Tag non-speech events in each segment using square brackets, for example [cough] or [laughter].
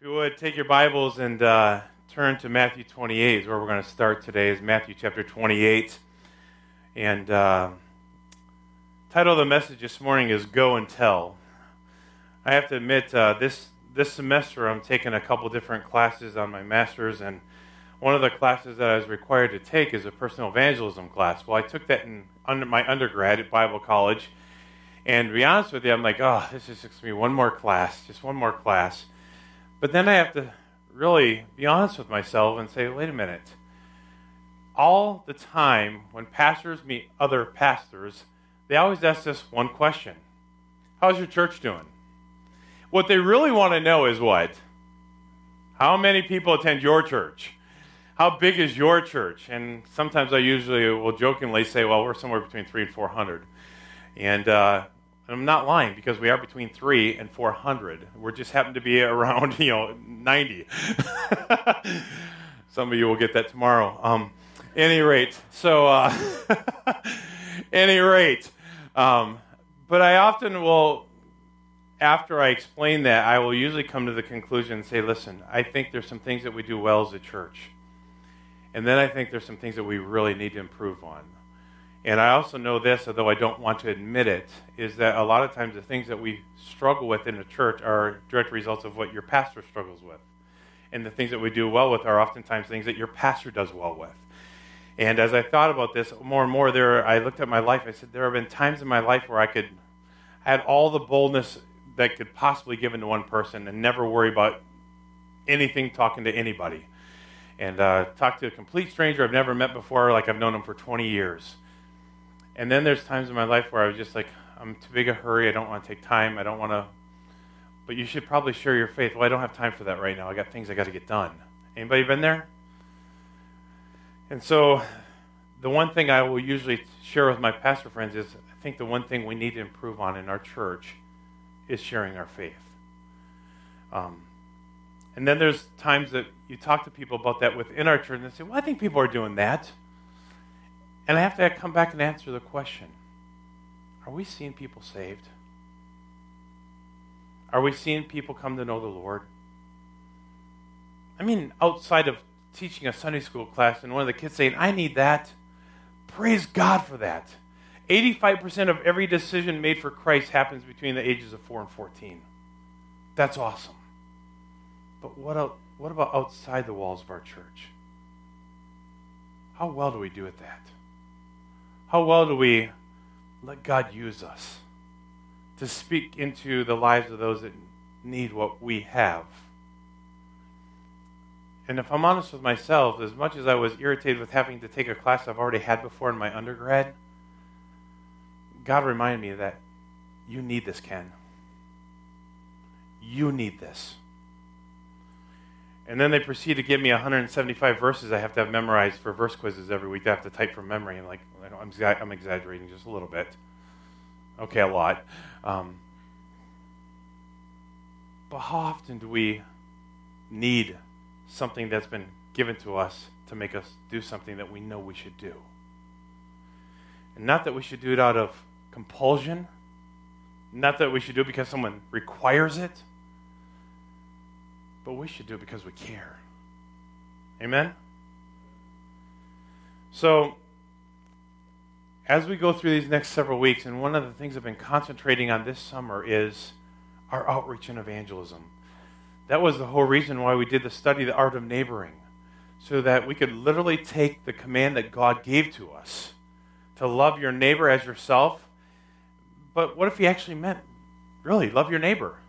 If you would take your Bibles and uh, turn to Matthew 28, is where we're going to start today. Is Matthew chapter 28, and uh, title of the message this morning is "Go and Tell." I have to admit, uh, this this semester I'm taking a couple different classes on my master's, and one of the classes that I was required to take is a personal evangelism class. Well, I took that in under my undergrad at Bible College, and to be honest with you, I'm like, oh, this is just going to be one more class, just one more class. But then I have to really be honest with myself and say, wait a minute. All the time when pastors meet other pastors, they always ask this one question How's your church doing? What they really want to know is what? How many people attend your church? How big is your church? And sometimes I usually will jokingly say, well, we're somewhere between three and 400. And uh, I'm not lying because we are between three and 400. We just happen to be around, [laughs] you know, 90. [laughs] Some of you will get that tomorrow. Um, any rate, so, uh, [laughs] any rate, um, but I often will, after I explain that, I will usually come to the conclusion and say, listen, I think there's some things that we do well as a church. And then I think there's some things that we really need to improve on. And I also know this, although I don't want to admit it, is that a lot of times the things that we struggle with in the church are direct results of what your pastor struggles with. And the things that we do well with are oftentimes things that your pastor does well with. And as I thought about this more and more, there I looked at my life. I said there have been times in my life where I could I had all the boldness that could possibly give into one person and never worry about anything talking to anybody. And uh, talk to a complete stranger I've never met before, like I've known him for 20 years and then there's times in my life where I was just like, I'm too big a hurry. I don't want to take time. I don't want to. But you should probably share your faith. Well, I don't have time for that right now. I got things I got to get done. Anybody been there? And so, the one thing I will usually share with my pastor friends is I think the one thing we need to improve on in our church is sharing our faith. Um, and then there's times that you talk to people about that within our church and they say, Well, I think people are doing that. And I have to come back and answer the question Are we seeing people saved? Are we seeing people come to know the Lord? I mean, outside of teaching a Sunday school class and one of the kids saying, I need that, praise God for that. 85% of every decision made for Christ happens between the ages of 4 and 14. That's awesome. But what, what about outside the walls of our church? How well do we do at that? How well do we let God use us to speak into the lives of those that need what we have? And if I'm honest with myself, as much as I was irritated with having to take a class I've already had before in my undergrad, God reminded me that you need this, Ken. You need this. And then they proceed to give me 175 verses I have to have memorized for verse quizzes every week. I have to type from memory. I'm like, I'm, I'm exaggerating just a little bit. Okay, a lot. Um, but how often do we need something that's been given to us to make us do something that we know we should do? And not that we should do it out of compulsion, not that we should do it because someone requires it but we should do it because we care. Amen? So, as we go through these next several weeks, and one of the things I've been concentrating on this summer is our outreach and evangelism. That was the whole reason why we did the study, The Art of Neighboring, so that we could literally take the command that God gave to us to love your neighbor as yourself. But what if He actually meant, really, love your neighbor?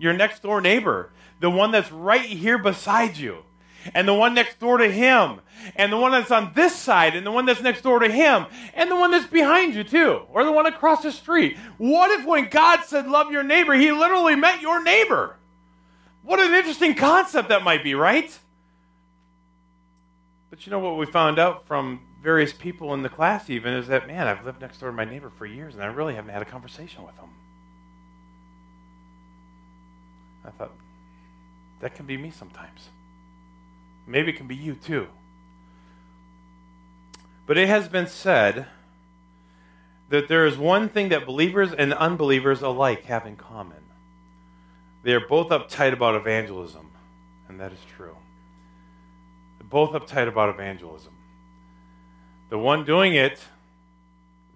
Your next door neighbor the one that's right here beside you, and the one next door to him, and the one that's on this side, and the one that's next door to him, and the one that's behind you, too, or the one across the street. What if when God said, Love your neighbor, he literally meant your neighbor? What an interesting concept that might be, right? But you know what we found out from various people in the class, even, is that, man, I've lived next door to my neighbor for years, and I really haven't had a conversation with him. I thought, that can be me sometimes. Maybe it can be you too. But it has been said that there is one thing that believers and unbelievers alike have in common They are both uptight about evangelism, and that is true. They're both uptight about evangelism. The one doing it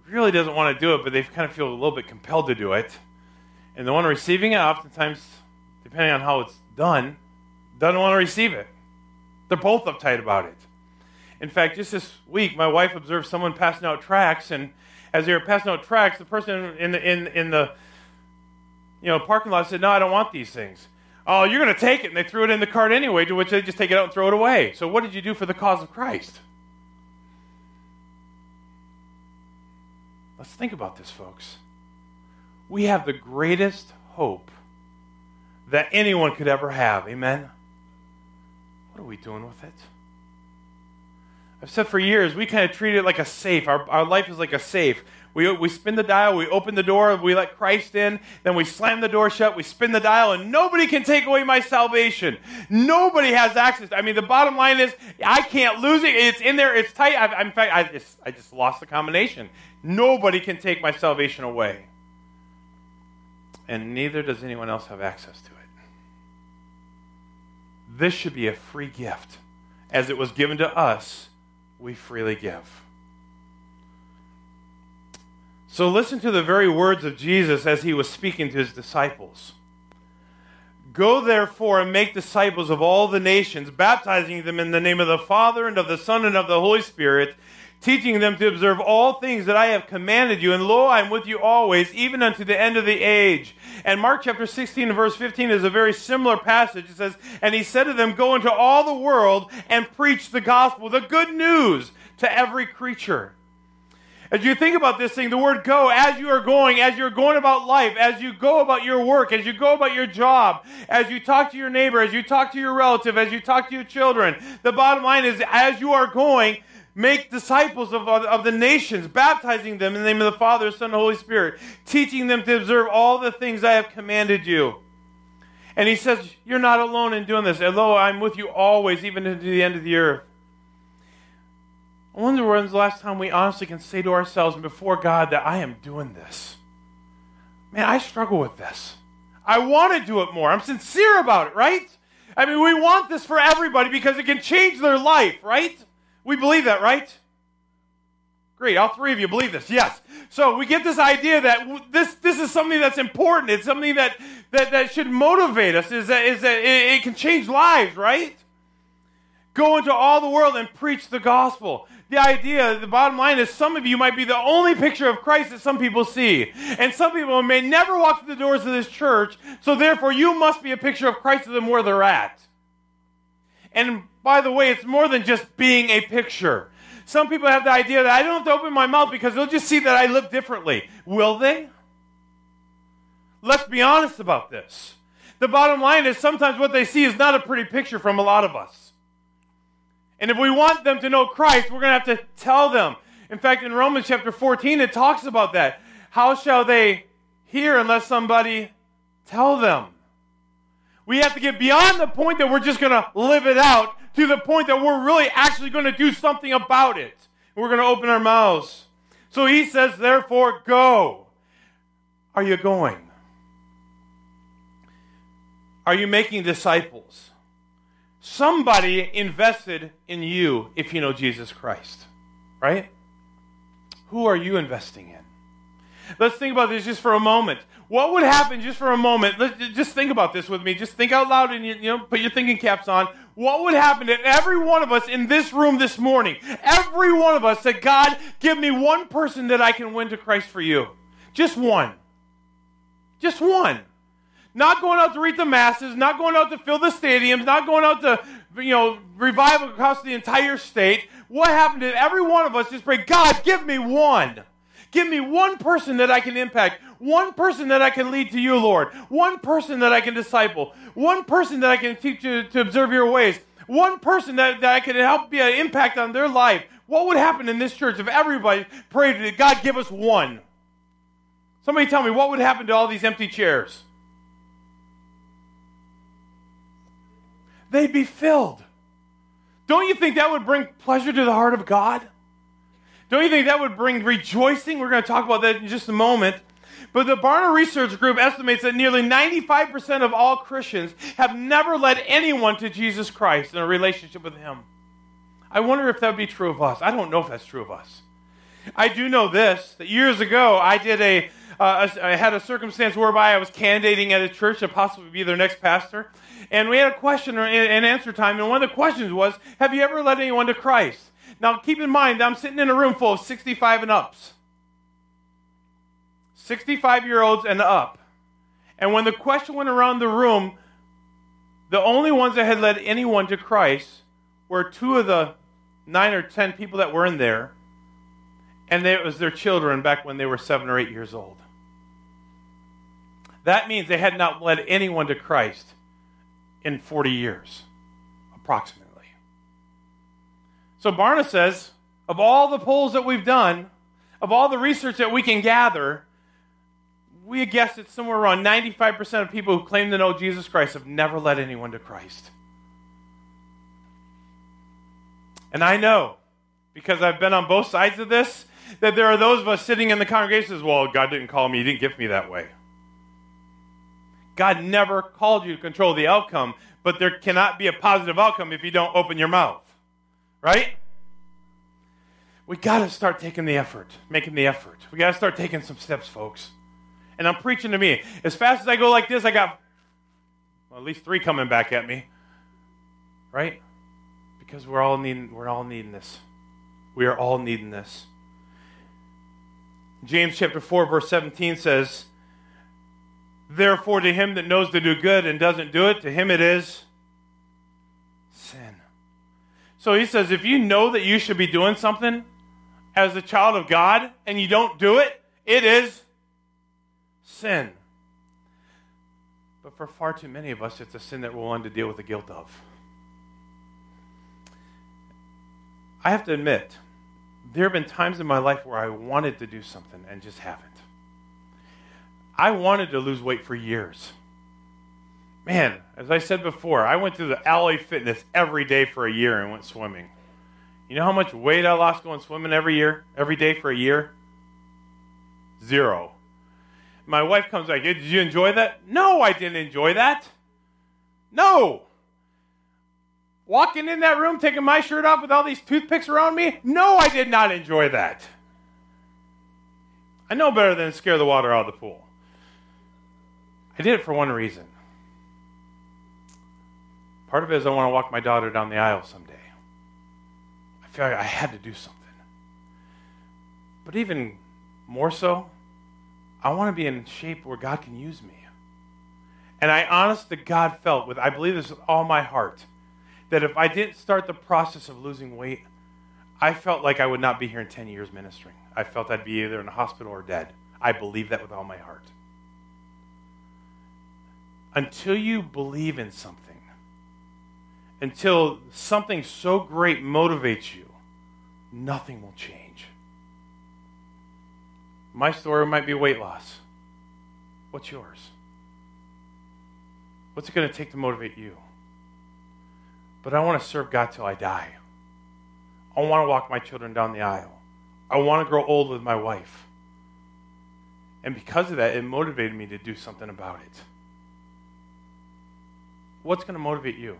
really doesn't want to do it, but they kind of feel a little bit compelled to do it. And the one receiving it, oftentimes, depending on how it's done, doesn't want to receive it. They're both uptight about it. In fact, just this week, my wife observed someone passing out tracts, and as they were passing out tracts, the person in the, in, in the you know, parking lot said, No, I don't want these things. Oh, you're going to take it. And they threw it in the cart anyway, to which they just take it out and throw it away. So, what did you do for the cause of Christ? Let's think about this, folks. We have the greatest hope that anyone could ever have. Amen? What are we doing with it? I've said for years, we kind of treat it like a safe. Our, our life is like a safe. We, we spin the dial, we open the door, we let Christ in, then we slam the door shut, we spin the dial, and nobody can take away my salvation. Nobody has access. I mean, the bottom line is, I can't lose it. It's in there, it's tight. I, in fact, I just, I just lost the combination. Nobody can take my salvation away. And neither does anyone else have access to it. This should be a free gift. As it was given to us, we freely give. So listen to the very words of Jesus as he was speaking to his disciples. Go therefore and make disciples of all the nations, baptizing them in the name of the Father and of the Son and of the Holy Spirit, teaching them to observe all things that I have commanded you. And lo, I am with you always, even unto the end of the age. And Mark chapter 16 and verse 15 is a very similar passage. It says, And he said to them, Go into all the world and preach the gospel, the good news to every creature. As you think about this thing, the word go, as you are going, as you're going about life, as you go about your work, as you go about your job, as you talk to your neighbor, as you talk to your relative, as you talk to your children, the bottom line is as you are going, make disciples of, of, the nations, baptizing them in the name of the Father, Son, and Holy Spirit, teaching them to observe all the things I have commanded you. And he says, You're not alone in doing this. Although I'm with you always, even to the end of the earth. I wonder when's the last time we honestly can say to ourselves and before God that I am doing this. Man, I struggle with this. I want to do it more. I'm sincere about it, right? I mean, we want this for everybody because it can change their life, right? We believe that, right? Great, all three of you believe this. Yes. So we get this idea that this this is something that's important. It's something that that, that should motivate us. Is that is that it, it can change lives, right? Go into all the world and preach the gospel. The idea, the bottom line is some of you might be the only picture of Christ that some people see. And some people may never walk through the doors of this church, so therefore you must be a picture of Christ to them where they're at. And by the way, it's more than just being a picture. Some people have the idea that I don't have to open my mouth because they'll just see that I live differently. Will they? Let's be honest about this. The bottom line is sometimes what they see is not a pretty picture from a lot of us. And if we want them to know Christ, we're going to have to tell them. In fact, in Romans chapter 14, it talks about that. How shall they hear unless somebody tell them? We have to get beyond the point that we're just going to live it out to the point that we're really actually going to do something about it. We're going to open our mouths. So he says, therefore, go. Are you going? Are you making disciples? Somebody invested in you if you know Jesus Christ, right? Who are you investing in? Let's think about this just for a moment. What would happen just for a moment? Let's just think about this with me. Just think out loud and you, you know, put your thinking caps on. What would happen if every one of us in this room this morning, every one of us said, God, give me one person that I can win to Christ for you? Just one. Just one. Not going out to reach the masses, not going out to fill the stadiums, not going out to, you know, revive across the entire state. What happened to every one of us just pray, God, give me one. Give me one person that I can impact, one person that I can lead to you, Lord, one person that I can disciple, one person that I can teach you to observe your ways, one person that, that I can help be an impact on their life. What would happen in this church if everybody prayed, that God, give us one? Somebody tell me, what would happen to all these empty chairs? They'd be filled. Don't you think that would bring pleasure to the heart of God? Don't you think that would bring rejoicing? We're going to talk about that in just a moment. But the Barna Research Group estimates that nearly 95% of all Christians have never led anyone to Jesus Christ in a relationship with Him. I wonder if that would be true of us. I don't know if that's true of us. I do know this that years ago I did a, uh, a I had a circumstance whereby I was candidating at a church to possibly be their next pastor, and we had a question and answer time, and one of the questions was, "Have you ever led anyone to Christ?" Now keep in mind I'm sitting in a room full of 65 and ups. 65 year olds and up. And when the question went around the room, the only ones that had led anyone to Christ were two of the nine or ten people that were in there, and it was their children back when they were seven or eight years old. That means they had not led anyone to Christ in 40 years, approximately. So Barna says, of all the polls that we've done, of all the research that we can gather, we guess it's somewhere around 95% of people who claim to know Jesus Christ have never led anyone to Christ. And I know, because I've been on both sides of this, that there are those of us sitting in the congregation says, well, God didn't call me, He didn't gift me that way. God never called you to control the outcome, but there cannot be a positive outcome if you don't open your mouth. Right? We got to start taking the effort, making the effort. We got to start taking some steps, folks. And I'm preaching to me. As fast as I go like this, I got well, at least three coming back at me. Right? Because we're all needing we're all needing this. We are all needing this. James chapter 4 verse 17 says, "Therefore to him that knows to do good and doesn't do it, to him it is sin." So he says if you know that you should be doing something as a child of God and you don't do it, it is sin. But for far too many of us, it's a sin that we're willing to deal with the guilt of. I have to admit, there have been times in my life where I wanted to do something and just haven't. I wanted to lose weight for years. Man, as I said before, I went to the LA Fitness every day for a year and went swimming. You know how much weight I lost going swimming every year, every day for a year? Zero. My wife comes back, Did you enjoy that? No, I didn't enjoy that. No. Walking in that room, taking my shirt off with all these toothpicks around me? No, I did not enjoy that. I know better than scare the water out of the pool. I did it for one reason. Part of it is I want to walk my daughter down the aisle someday. I feel like I had to do something. But even more so, I want to be in shape where God can use me. And I honest to God felt with, I believe this with all my heart, that if I didn't start the process of losing weight, I felt like I would not be here in 10 years ministering. I felt I'd be either in a hospital or dead. I believe that with all my heart. Until you believe in something, until something so great motivates you, nothing will change. My story might be weight loss. What's yours? What's it going to take to motivate you? But I want to serve God till I die. I want to walk my children down the aisle. I want to grow old with my wife. And because of that, it motivated me to do something about it. What's going to motivate you?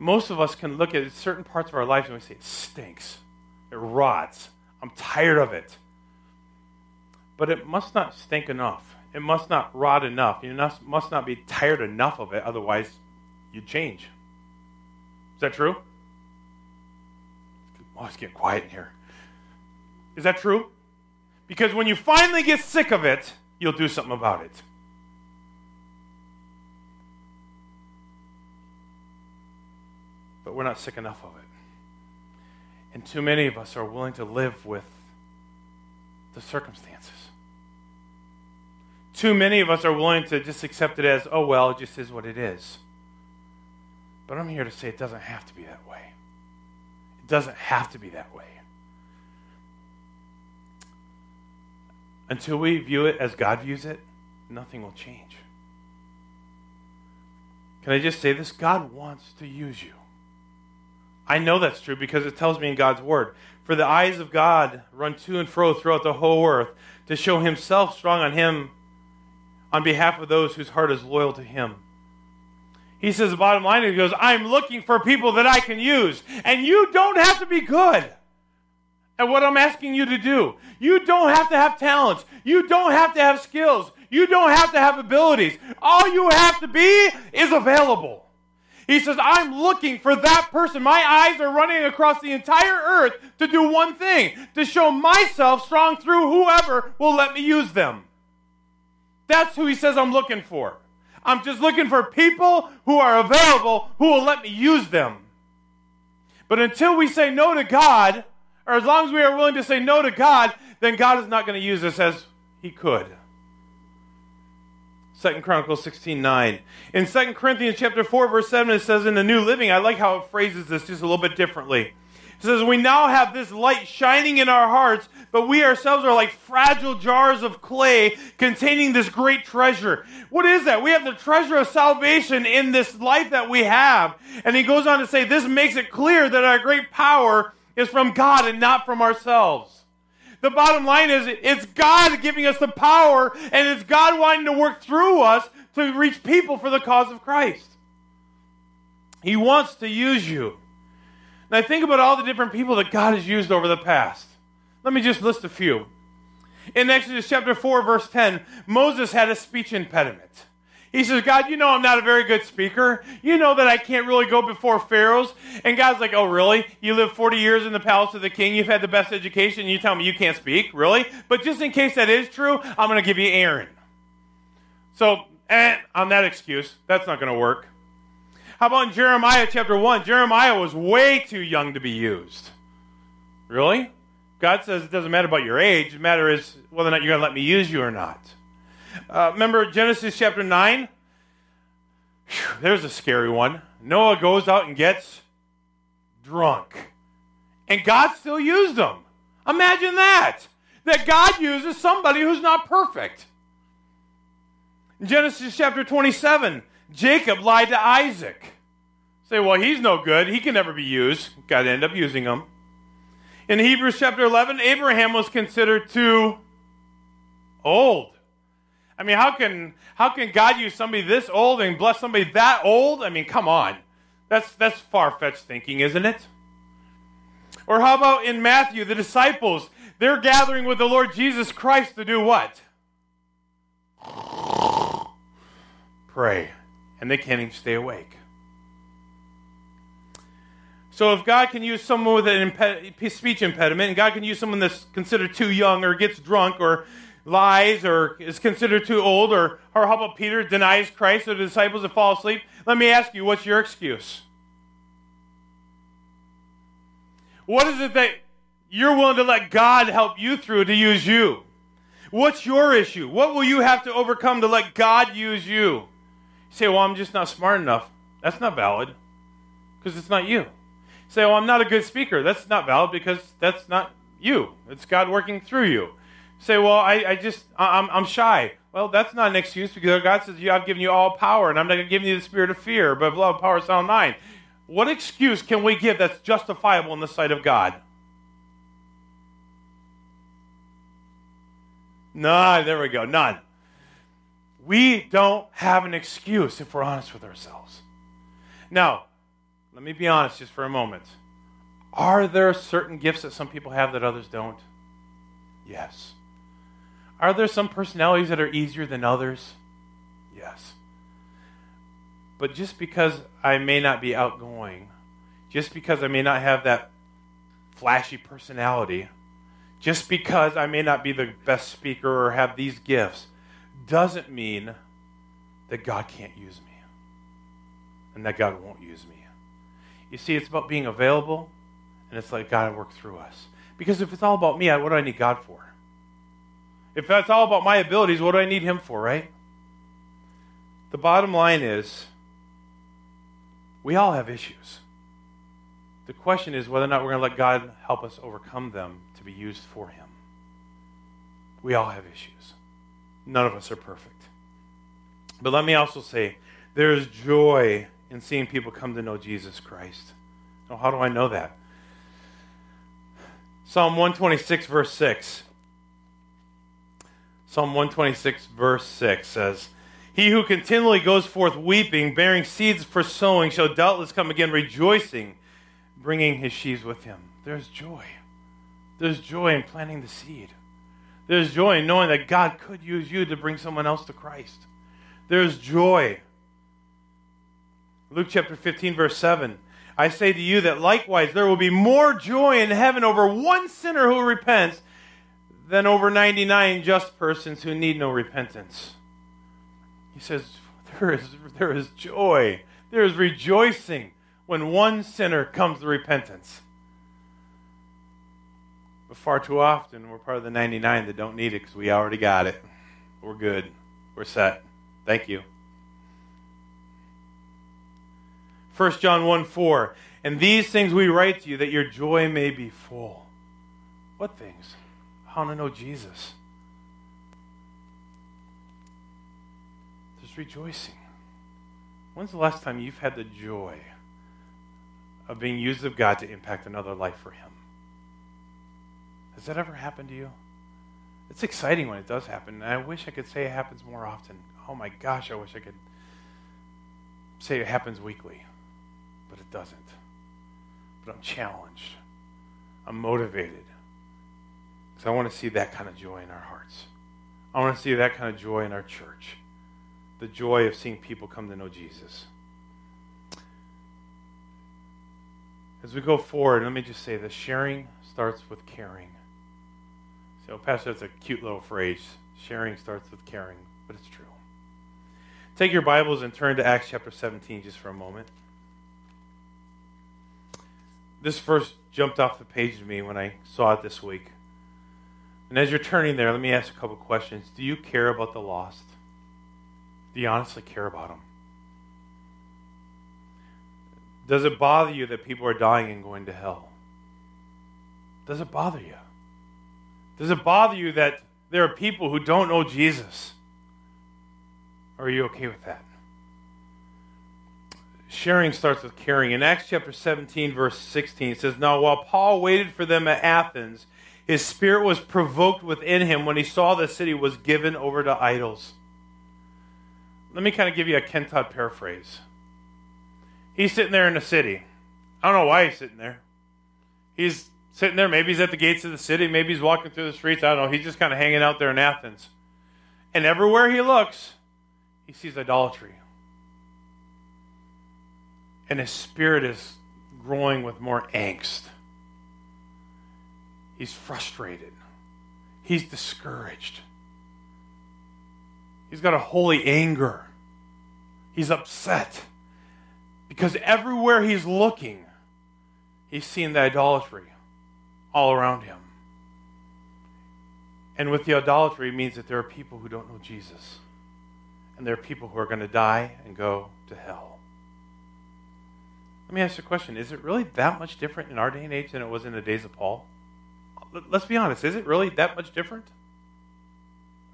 Most of us can look at certain parts of our lives and we say, it stinks, it rots, I'm tired of it. But it must not stink enough. It must not rot enough. You must not be tired enough of it, otherwise, you'd change. Is that true? Oh, it's getting quiet in here. Is that true? Because when you finally get sick of it, you'll do something about it. But we're not sick enough of it. And too many of us are willing to live with the circumstances. Too many of us are willing to just accept it as, oh, well, it just is what it is. But I'm here to say it doesn't have to be that way. It doesn't have to be that way. Until we view it as God views it, nothing will change. Can I just say this? God wants to use you. I know that's true because it tells me in God's Word. For the eyes of God run to and fro throughout the whole earth to show himself strong on him on behalf of those whose heart is loyal to him. He says, the bottom line, he goes, I'm looking for people that I can use. And you don't have to be good at what I'm asking you to do. You don't have to have talents. You don't have to have skills. You don't have to have abilities. All you have to be is available. He says, I'm looking for that person. My eyes are running across the entire earth to do one thing to show myself strong through whoever will let me use them. That's who he says I'm looking for. I'm just looking for people who are available who will let me use them. But until we say no to God, or as long as we are willing to say no to God, then God is not going to use us as he could. Second Chronicles 16, 9. In Second Corinthians chapter 4, verse 7, it says in the New Living, I like how it phrases this just a little bit differently. It says, We now have this light shining in our hearts, but we ourselves are like fragile jars of clay containing this great treasure. What is that? We have the treasure of salvation in this life that we have. And he goes on to say, This makes it clear that our great power is from God and not from ourselves. The bottom line is it's God giving us the power, and it's God wanting to work through us to reach people for the cause of Christ. He wants to use you. Now, think about all the different people that God has used over the past. Let me just list a few. In Exodus chapter 4, verse 10, Moses had a speech impediment. He says, God, you know I'm not a very good speaker. You know that I can't really go before pharaohs. And God's like, Oh, really? You lived 40 years in the palace of the king. You've had the best education. You tell me you can't speak? Really? But just in case that is true, I'm going to give you Aaron. So, eh, on that excuse, that's not going to work. How about Jeremiah chapter 1? Jeremiah was way too young to be used. Really? God says it doesn't matter about your age. The matter is whether or not you're going to let me use you or not. Uh, remember Genesis chapter 9? Whew, there's a scary one. Noah goes out and gets drunk. And God still used him. Imagine that. That God uses somebody who's not perfect. In Genesis chapter 27, Jacob lied to Isaac. Say, well, he's no good. He can never be used. God ended up using him. In Hebrews chapter 11, Abraham was considered too old. I mean, how can how can God use somebody this old and bless somebody that old? I mean, come on. That's that's far-fetched thinking, isn't it? Or how about in Matthew, the disciples, they're gathering with the Lord Jesus Christ to do what? Pray. And they can't even stay awake. So if God can use someone with a impe- speech impediment, and God can use someone that's considered too young or gets drunk or lies or is considered too old, or, or how about Peter denies Christ or the disciples that fall asleep? Let me ask you, what's your excuse? What is it that you're willing to let God help you through to use you? What's your issue? What will you have to overcome to let God use you? You say, well, I'm just not smart enough. That's not valid because it's not you. you say, well, I'm not a good speaker. That's not valid because that's not you. It's God working through you say, well, I, I just, I'm, I'm shy. Well, that's not an excuse because God says, I've given you all power and I'm not going to give you the spirit of fear, but of love, power, sound mind. What excuse can we give that's justifiable in the sight of God? None. There we go. None. We don't have an excuse if we're honest with ourselves. Now, let me be honest just for a moment. Are there certain gifts that some people have that others don't? Yes. Are there some personalities that are easier than others? Yes. But just because I may not be outgoing, just because I may not have that flashy personality, just because I may not be the best speaker or have these gifts, doesn't mean that God can't use me and that God won't use me. You see, it's about being available, and it's like God work through us. Because if it's all about me, what do I need God for? If that's all about my abilities, what do I need him for, right? The bottom line is we all have issues. The question is whether or not we're going to let God help us overcome them to be used for him. We all have issues. None of us are perfect. But let me also say there is joy in seeing people come to know Jesus Christ. Oh, how do I know that? Psalm 126, verse 6. Psalm 126, verse 6 says, He who continually goes forth weeping, bearing seeds for sowing, shall doubtless come again rejoicing, bringing his sheaves with him. There's joy. There's joy in planting the seed. There's joy in knowing that God could use you to bring someone else to Christ. There's joy. Luke chapter 15, verse 7. I say to you that likewise there will be more joy in heaven over one sinner who repents than over 99 just persons who need no repentance. He says, there is, there is joy, there is rejoicing when one sinner comes to repentance. But far too often, we're part of the 99 that don't need it because we already got it. We're good. We're set. Thank you. 1 John 1 4. And these things we write to you that your joy may be full. What things? I want to know Jesus. There's rejoicing. When's the last time you've had the joy of being used of God to impact another life for Him? Has that ever happened to you? It's exciting when it does happen. And I wish I could say it happens more often. Oh my gosh, I wish I could say it happens weekly, but it doesn't. But I'm challenged. I'm motivated. Because I want to see that kind of joy in our hearts. I want to see that kind of joy in our church. The joy of seeing people come to know Jesus. As we go forward, let me just say this sharing starts with caring. So, Pastor, that's a cute little phrase. Sharing starts with caring, but it's true. Take your Bibles and turn to Acts chapter 17 just for a moment. This verse jumped off the page to me when I saw it this week. And as you're turning there, let me ask a couple questions. Do you care about the lost? Do you honestly care about them? Does it bother you that people are dying and going to hell? Does it bother you? Does it bother you that there are people who don't know Jesus? Are you okay with that? Sharing starts with caring. In Acts chapter 17, verse 16, it says, Now while Paul waited for them at Athens, his spirit was provoked within him when he saw the city was given over to idols. Let me kind of give you a Ken Todd paraphrase. He's sitting there in the city. I don't know why he's sitting there. He's sitting there. Maybe he's at the gates of the city. Maybe he's walking through the streets. I don't know. He's just kind of hanging out there in Athens. And everywhere he looks, he sees idolatry. And his spirit is growing with more angst. He's frustrated. He's discouraged. He's got a holy anger. He's upset. Because everywhere he's looking, he's seeing the idolatry all around him. And with the idolatry, it means that there are people who don't know Jesus. And there are people who are going to die and go to hell. Let me ask you a question Is it really that much different in our day and age than it was in the days of Paul? Let's be honest, is it really that much different?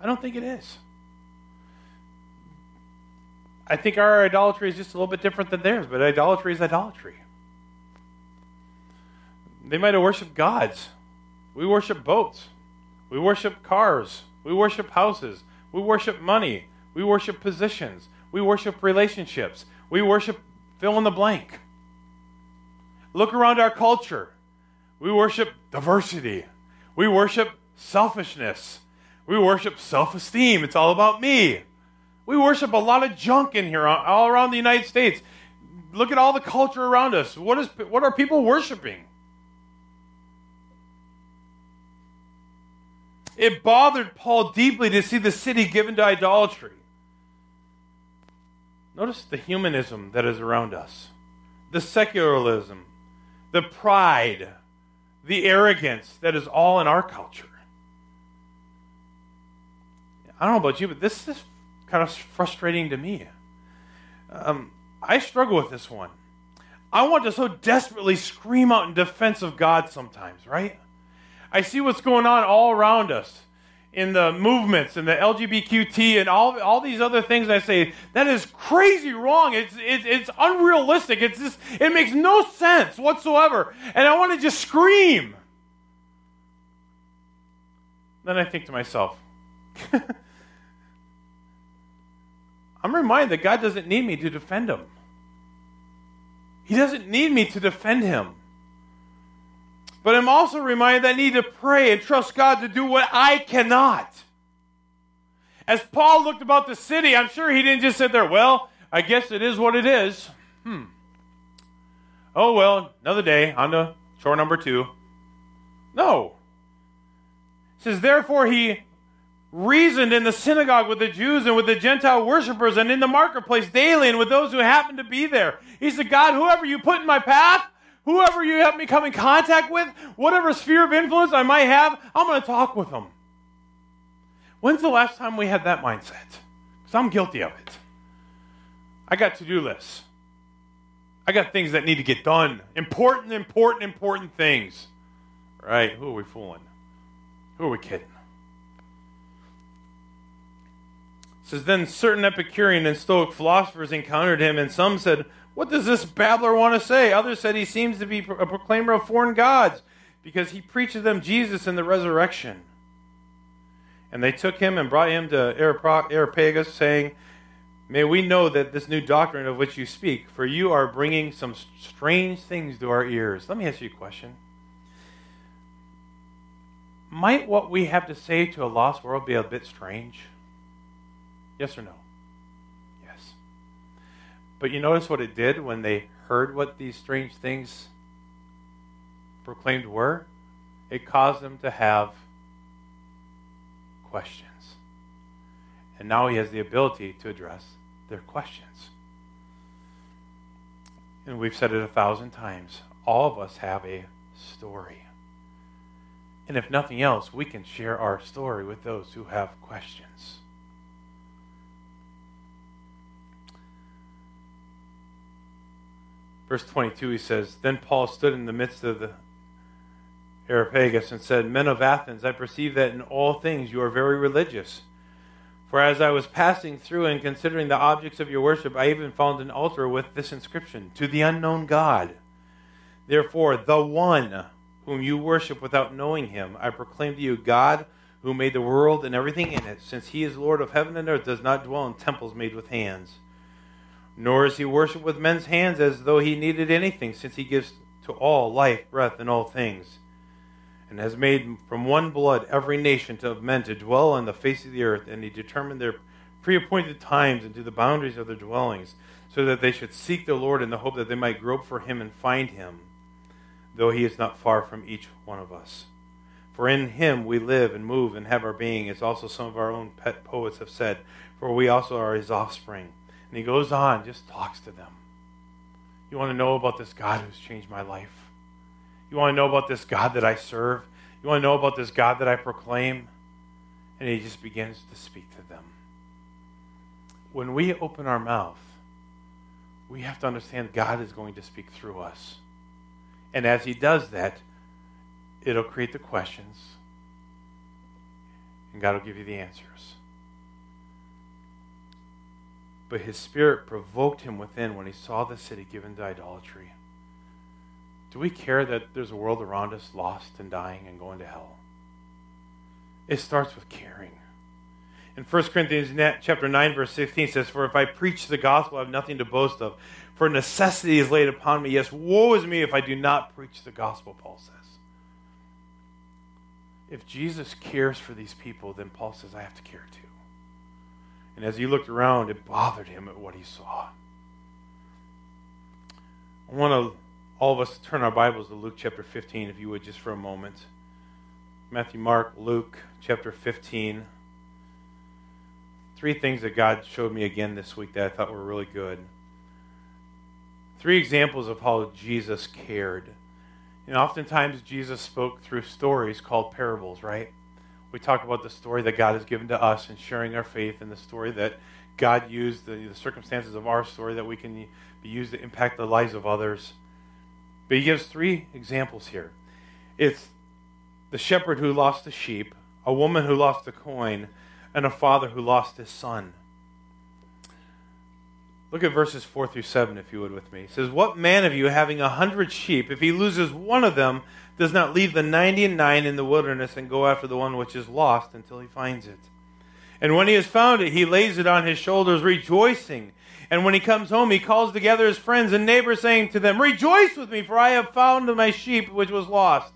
I don't think it is. I think our idolatry is just a little bit different than theirs, but idolatry is idolatry. They might have worshiped gods. We worship boats. We worship cars. We worship houses. We worship money. We worship positions. We worship relationships. We worship fill in the blank. Look around our culture. We worship diversity. We worship selfishness. We worship self esteem. It's all about me. We worship a lot of junk in here, all around the United States. Look at all the culture around us. What, is, what are people worshiping? It bothered Paul deeply to see the city given to idolatry. Notice the humanism that is around us, the secularism, the pride, the arrogance that is all in our culture. I don't know about you, but this is kind of frustrating to me. Um, I struggle with this one. I want to so desperately scream out in defense of God sometimes, right? I see what's going on all around us in the movements and the LGBTQ and all, all these other things. I say that is crazy wrong. It's, it's, it's unrealistic. It's just, it makes no sense whatsoever. And I want to just scream. Then I think to myself, [laughs] I'm reminded that God doesn't need me to defend him. He doesn't need me to defend him. But I'm also reminded that I need to pray and trust God to do what I cannot. As Paul looked about the city, I'm sure he didn't just sit there, well, I guess it is what it is. Hmm. Oh, well, another day, on to chore number two. No. It says, therefore, he reasoned in the synagogue with the Jews and with the Gentile worshippers and in the marketplace daily and with those who happened to be there. He said, God, whoever you put in my path, Whoever you have me come in contact with, whatever sphere of influence I might have, I'm going to talk with them. When's the last time we had that mindset? Because I'm guilty of it. I got to do lists. I got things that need to get done. Important, important, important things. Right? Who are we fooling? Who are we kidding? It says then certain Epicurean and Stoic philosophers encountered him, and some said, what does this babbler want to say? Others said he seems to be a proclaimer of foreign gods because he preaches them Jesus and the resurrection. And they took him and brought him to Areopagus, saying, May we know that this new doctrine of which you speak, for you are bringing some strange things to our ears. Let me ask you a question. Might what we have to say to a lost world be a bit strange? Yes or no? But you notice what it did when they heard what these strange things proclaimed were? It caused them to have questions. And now he has the ability to address their questions. And we've said it a thousand times. All of us have a story. And if nothing else, we can share our story with those who have questions. Verse 22, he says, Then Paul stood in the midst of the Areopagus and said, Men of Athens, I perceive that in all things you are very religious. For as I was passing through and considering the objects of your worship, I even found an altar with this inscription To the unknown God. Therefore, the one whom you worship without knowing him, I proclaim to you, God, who made the world and everything in it, since he is Lord of heaven and earth, does not dwell in temples made with hands nor is he worshipped with men's hands as though he needed anything, since he gives to all life, breath, and all things, and has made from one blood every nation of men to dwell on the face of the earth, and he determined their preappointed times and to the boundaries of their dwellings, so that they should seek the Lord in the hope that they might grope for him and find him, though he is not far from each one of us. For in him we live and move and have our being, as also some of our own pet poets have said, for we also are his offspring. And he goes on, just talks to them. You want to know about this God who's changed my life? You want to know about this God that I serve? You want to know about this God that I proclaim? And he just begins to speak to them. When we open our mouth, we have to understand God is going to speak through us. And as he does that, it'll create the questions, and God will give you the answers but his spirit provoked him within when he saw the city given to idolatry. Do we care that there's a world around us lost and dying and going to hell? It starts with caring. In 1 Corinthians chapter 9, verse 16 says, For if I preach the gospel, I have nothing to boast of. For necessity is laid upon me. Yes, woe is me if I do not preach the gospel, Paul says. If Jesus cares for these people, then Paul says, I have to care too. And as he looked around, it bothered him at what he saw. I want to, all of us to turn our Bibles to Luke chapter 15, if you would, just for a moment. Matthew, Mark, Luke chapter 15. Three things that God showed me again this week that I thought were really good. Three examples of how Jesus cared. And oftentimes Jesus spoke through stories called parables, right? We talk about the story that God has given to us and sharing our faith and the story that God used, the, the circumstances of our story that we can be used to impact the lives of others. But he gives three examples here. It's the shepherd who lost the sheep, a woman who lost a coin, and a father who lost his son. Look at verses 4 through 7, if you would, with me. It says, What man of you, having a hundred sheep, if he loses one of them, does not leave the ninety and nine in the wilderness and go after the one which is lost until he finds it? And when he has found it, he lays it on his shoulders, rejoicing. And when he comes home, he calls together his friends and neighbors, saying to them, Rejoice with me, for I have found my sheep which was lost.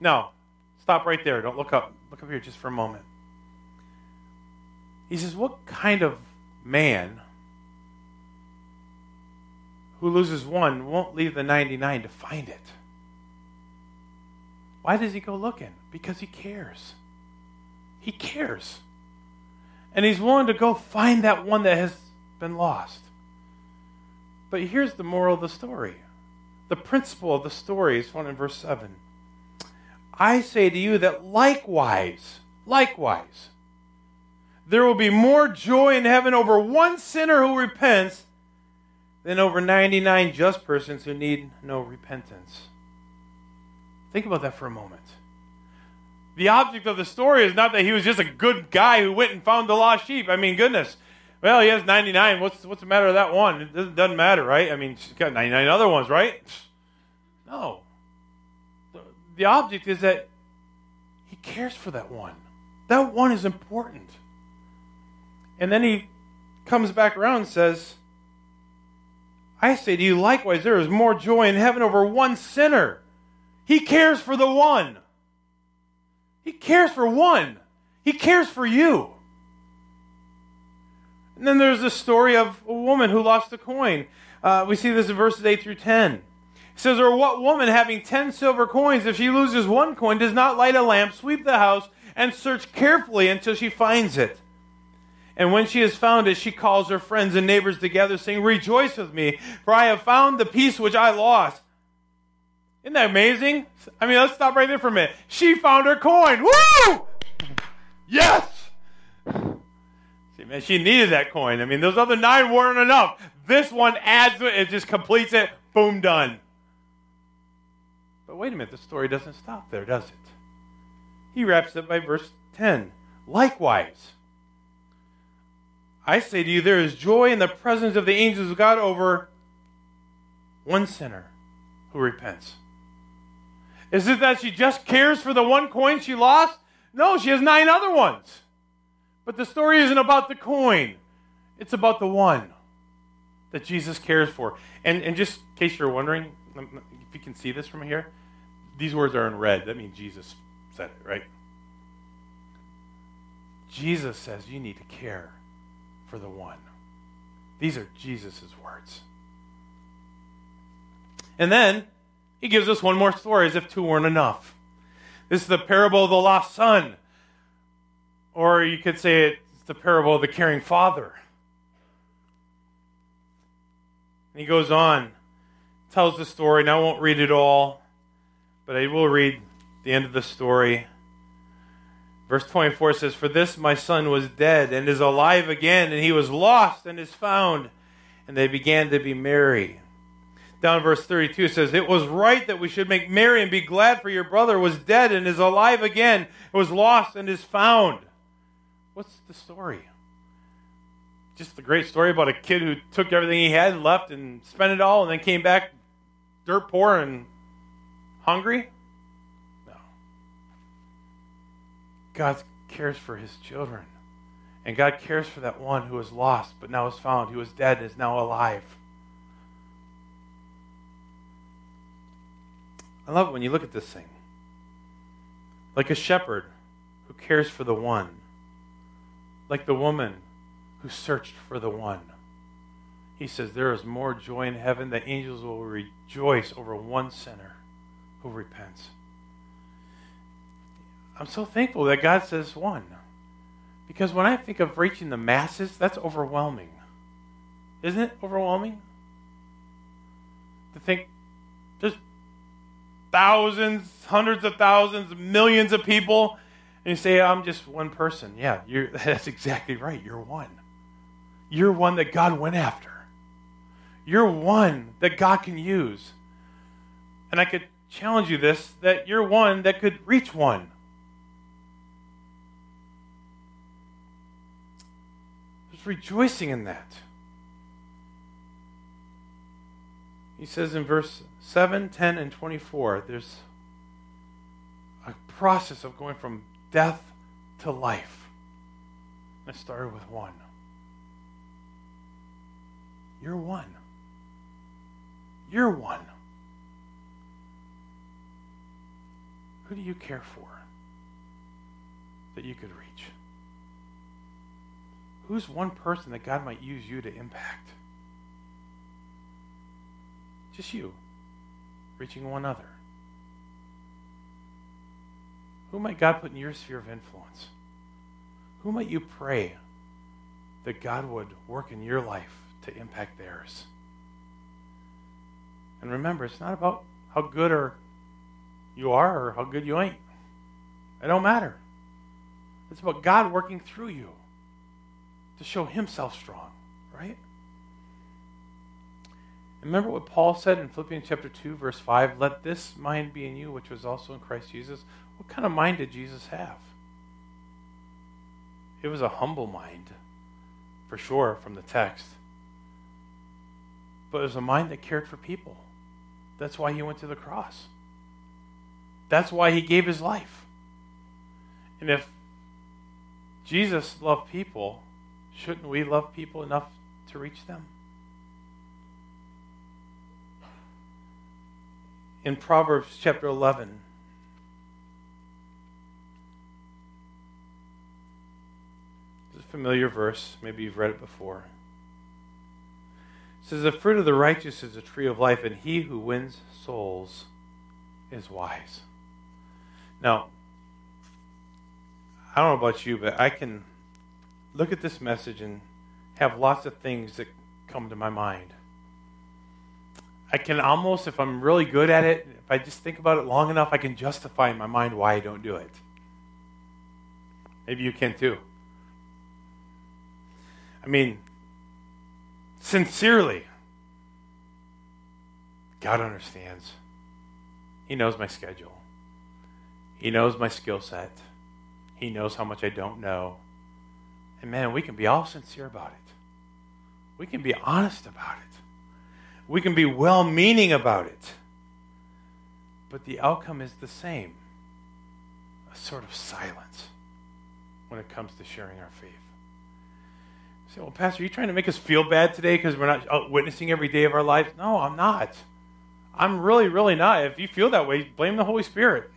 Now, stop right there. Don't look up. Look up here just for a moment. He says, What kind of man who loses one won't leave the 99 to find it? Why does he go looking? Because he cares. He cares. And he's willing to go find that one that has been lost. But here's the moral of the story. The principle of the story is found in verse 7. I say to you that likewise, likewise, there will be more joy in heaven over one sinner who repents than over 99 just persons who need no repentance. Think about that for a moment. The object of the story is not that he was just a good guy who went and found the lost sheep. I mean, goodness. Well, he has 99. What's, what's the matter with that one? It doesn't, doesn't matter, right? I mean, she's got 99 other ones, right? No. The, the object is that he cares for that one. That one is important. And then he comes back around and says, I say to you, likewise, there is more joy in heaven over one sinner. He cares for the one. He cares for one. He cares for you. And then there's the story of a woman who lost a coin. Uh, we see this in verses 8 through 10. It says, Or what woman having 10 silver coins, if she loses one coin, does not light a lamp, sweep the house, and search carefully until she finds it? And when she has found it, she calls her friends and neighbors together, saying, Rejoice with me, for I have found the piece which I lost. Isn't that amazing? I mean, let's stop right there for a minute. She found her coin. Woo! Yes! See, man, she needed that coin. I mean, those other nine weren't enough. This one adds to it, it just completes it. Boom, done. But wait a minute, the story doesn't stop there, does it? He wraps up by verse 10. Likewise, I say to you, there is joy in the presence of the angels of God over one sinner who repents. Is it that she just cares for the one coin she lost? No, she has nine other ones. But the story isn't about the coin, it's about the one that Jesus cares for. And, and just in case you're wondering, um, um, if you can see this from here, these words are in red. That means Jesus said it, right? Jesus says you need to care for the one. These are Jesus' words. And then he gives us one more story as if two weren't enough. This is the parable of the lost son. Or you could say it's the parable of the caring father. And he goes on, tells the story, and I won't read it all, but I will read the end of the story. Verse 24 says, For this my son was dead and is alive again, and he was lost and is found. And they began to be merry. Down verse 32 says, It was right that we should make merry and be glad, for your brother was dead and is alive again, it was lost and is found. What's the story? Just a great story about a kid who took everything he had and left and spent it all and then came back dirt poor and hungry? No. God cares for his children. And God cares for that one who was lost but now is found, who was dead and is now alive. I love it when you look at this thing. Like a shepherd who cares for the one, like the woman who searched for the one. He says, There is more joy in heaven. The angels will rejoice over one sinner who repents. I'm so thankful that God says one. Because when I think of reaching the masses, that's overwhelming. Isn't it overwhelming? To think there's thousands, hundreds of thousands, millions of people, and you say, I'm just one person. Yeah, [laughs] that's exactly right. You're one. You're one that God went after. You're one that God can use. And I could challenge you this that you're one that could reach one. There's rejoicing in that. He says in verse 7, 10, and 24, there's a process of going from death to life. I started with one. You're one. You're one. Who do you care for that you could reach? Who's one person that God might use you to impact? Just you, reaching one other. Who might God put in your sphere of influence? Who might you pray that God would work in your life to impact theirs? And remember, it's not about how good or you are or how good you ain't. It don't matter. It's about God working through you to show himself strong, right? Remember what Paul said in Philippians chapter 2, verse 5 Let this mind be in you, which was also in Christ Jesus. What kind of mind did Jesus have? It was a humble mind, for sure, from the text. But it was a mind that cared for people. That's why he went to the cross. That's why he gave his life. And if Jesus loved people, shouldn't we love people enough to reach them? In Proverbs chapter 11, it's a familiar verse. Maybe you've read it before. It says, The fruit of the righteous is a tree of life, and he who wins souls is wise. Now, I don't know about you, but I can look at this message and have lots of things that come to my mind. I can almost, if I'm really good at it, if I just think about it long enough, I can justify in my mind why I don't do it. Maybe you can too. I mean, sincerely, God understands. He knows my schedule. He knows my skill set. He knows how much I don't know. And man, we can be all sincere about it. We can be honest about it. We can be well meaning about it. But the outcome is the same a sort of silence when it comes to sharing our faith. You say, well, Pastor, are you trying to make us feel bad today because we're not out witnessing every day of our lives? No, I'm not. I'm really, really not. If you feel that way, blame the Holy Spirit.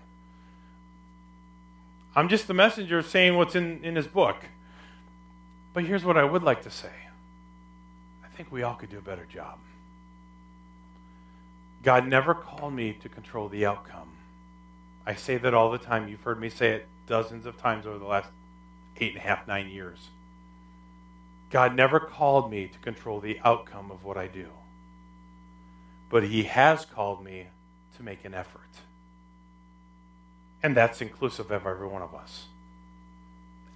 I'm just the messenger saying what's in, in his book. But here's what I would like to say I think we all could do a better job. God never called me to control the outcome. I say that all the time. You've heard me say it dozens of times over the last eight and a half, nine years. God never called me to control the outcome of what I do. But He has called me to make an effort. And that's inclusive of every one of us.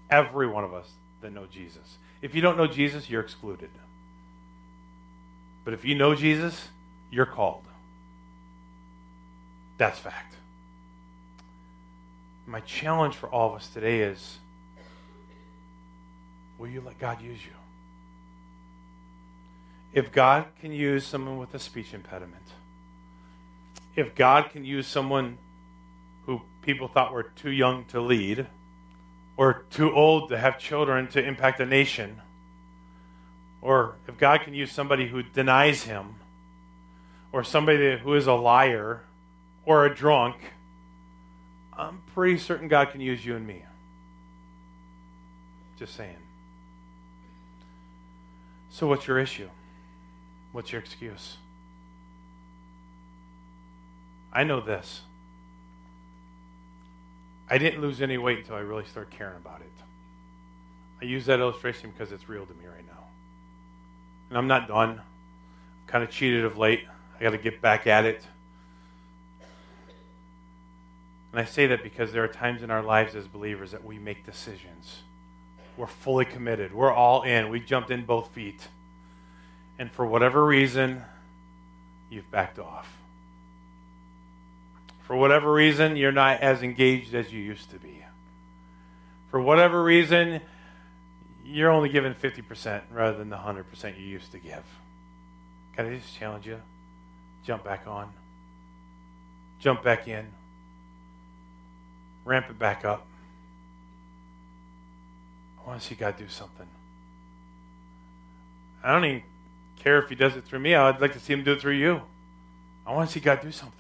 Every one of us that know Jesus. If you don't know Jesus, you're excluded. But if you know Jesus, you're called. That's fact. My challenge for all of us today is will you let God use you? If God can use someone with a speech impediment, if God can use someone who people thought were too young to lead or too old to have children to impact a nation, or if God can use somebody who denies him, or somebody who is a liar, or a drunk, I'm pretty certain God can use you and me. Just saying. So, what's your issue? What's your excuse? I know this. I didn't lose any weight until I really started caring about it. I use that illustration because it's real to me right now. And I'm not done. I'm kind of cheated of late. I got to get back at it. And I say that because there are times in our lives as believers that we make decisions. We're fully committed. We're all in. We jumped in both feet. And for whatever reason, you've backed off. For whatever reason, you're not as engaged as you used to be. For whatever reason, you're only giving 50% rather than the 100% you used to give. Can I just challenge you? Jump back on. Jump back in. Ramp it back up. I want to see God do something. I don't even care if He does it through me. I'd like to see Him do it through you. I want to see God do something.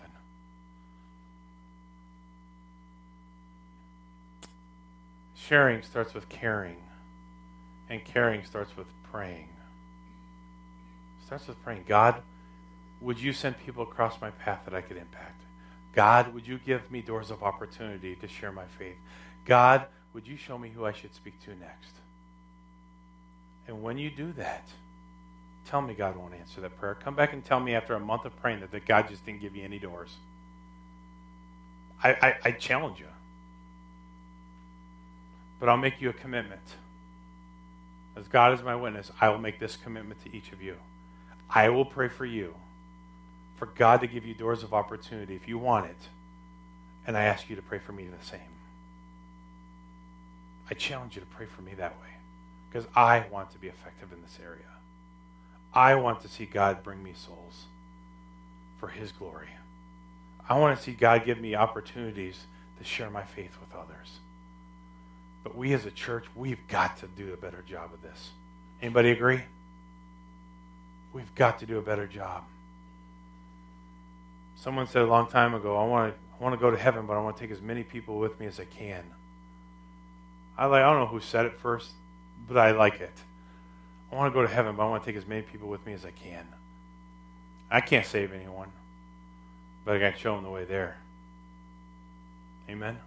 Sharing starts with caring, and caring starts with praying. starts with praying. God, would you send people across my path that I could impact? God, would you give me doors of opportunity to share my faith? God, would you show me who I should speak to next? And when you do that, tell me God won't answer that prayer. Come back and tell me after a month of praying that, that God just didn't give you any doors. I, I, I challenge you. But I'll make you a commitment. As God is my witness, I will make this commitment to each of you. I will pray for you for God to give you doors of opportunity if you want it. And I ask you to pray for me the same. I challenge you to pray for me that way because I want to be effective in this area. I want to see God bring me souls for His glory. I want to see God give me opportunities to share my faith with others. But we as a church, we've got to do a better job of this. Anybody agree? We've got to do a better job. Someone said a long time ago, I want to, I want to go to heaven, but I want to take as many people with me as I can. I like I don't know who said it first, but I like it. I want to go to heaven, but I want to take as many people with me as I can. I can't save anyone, but I can show them the way there. Amen.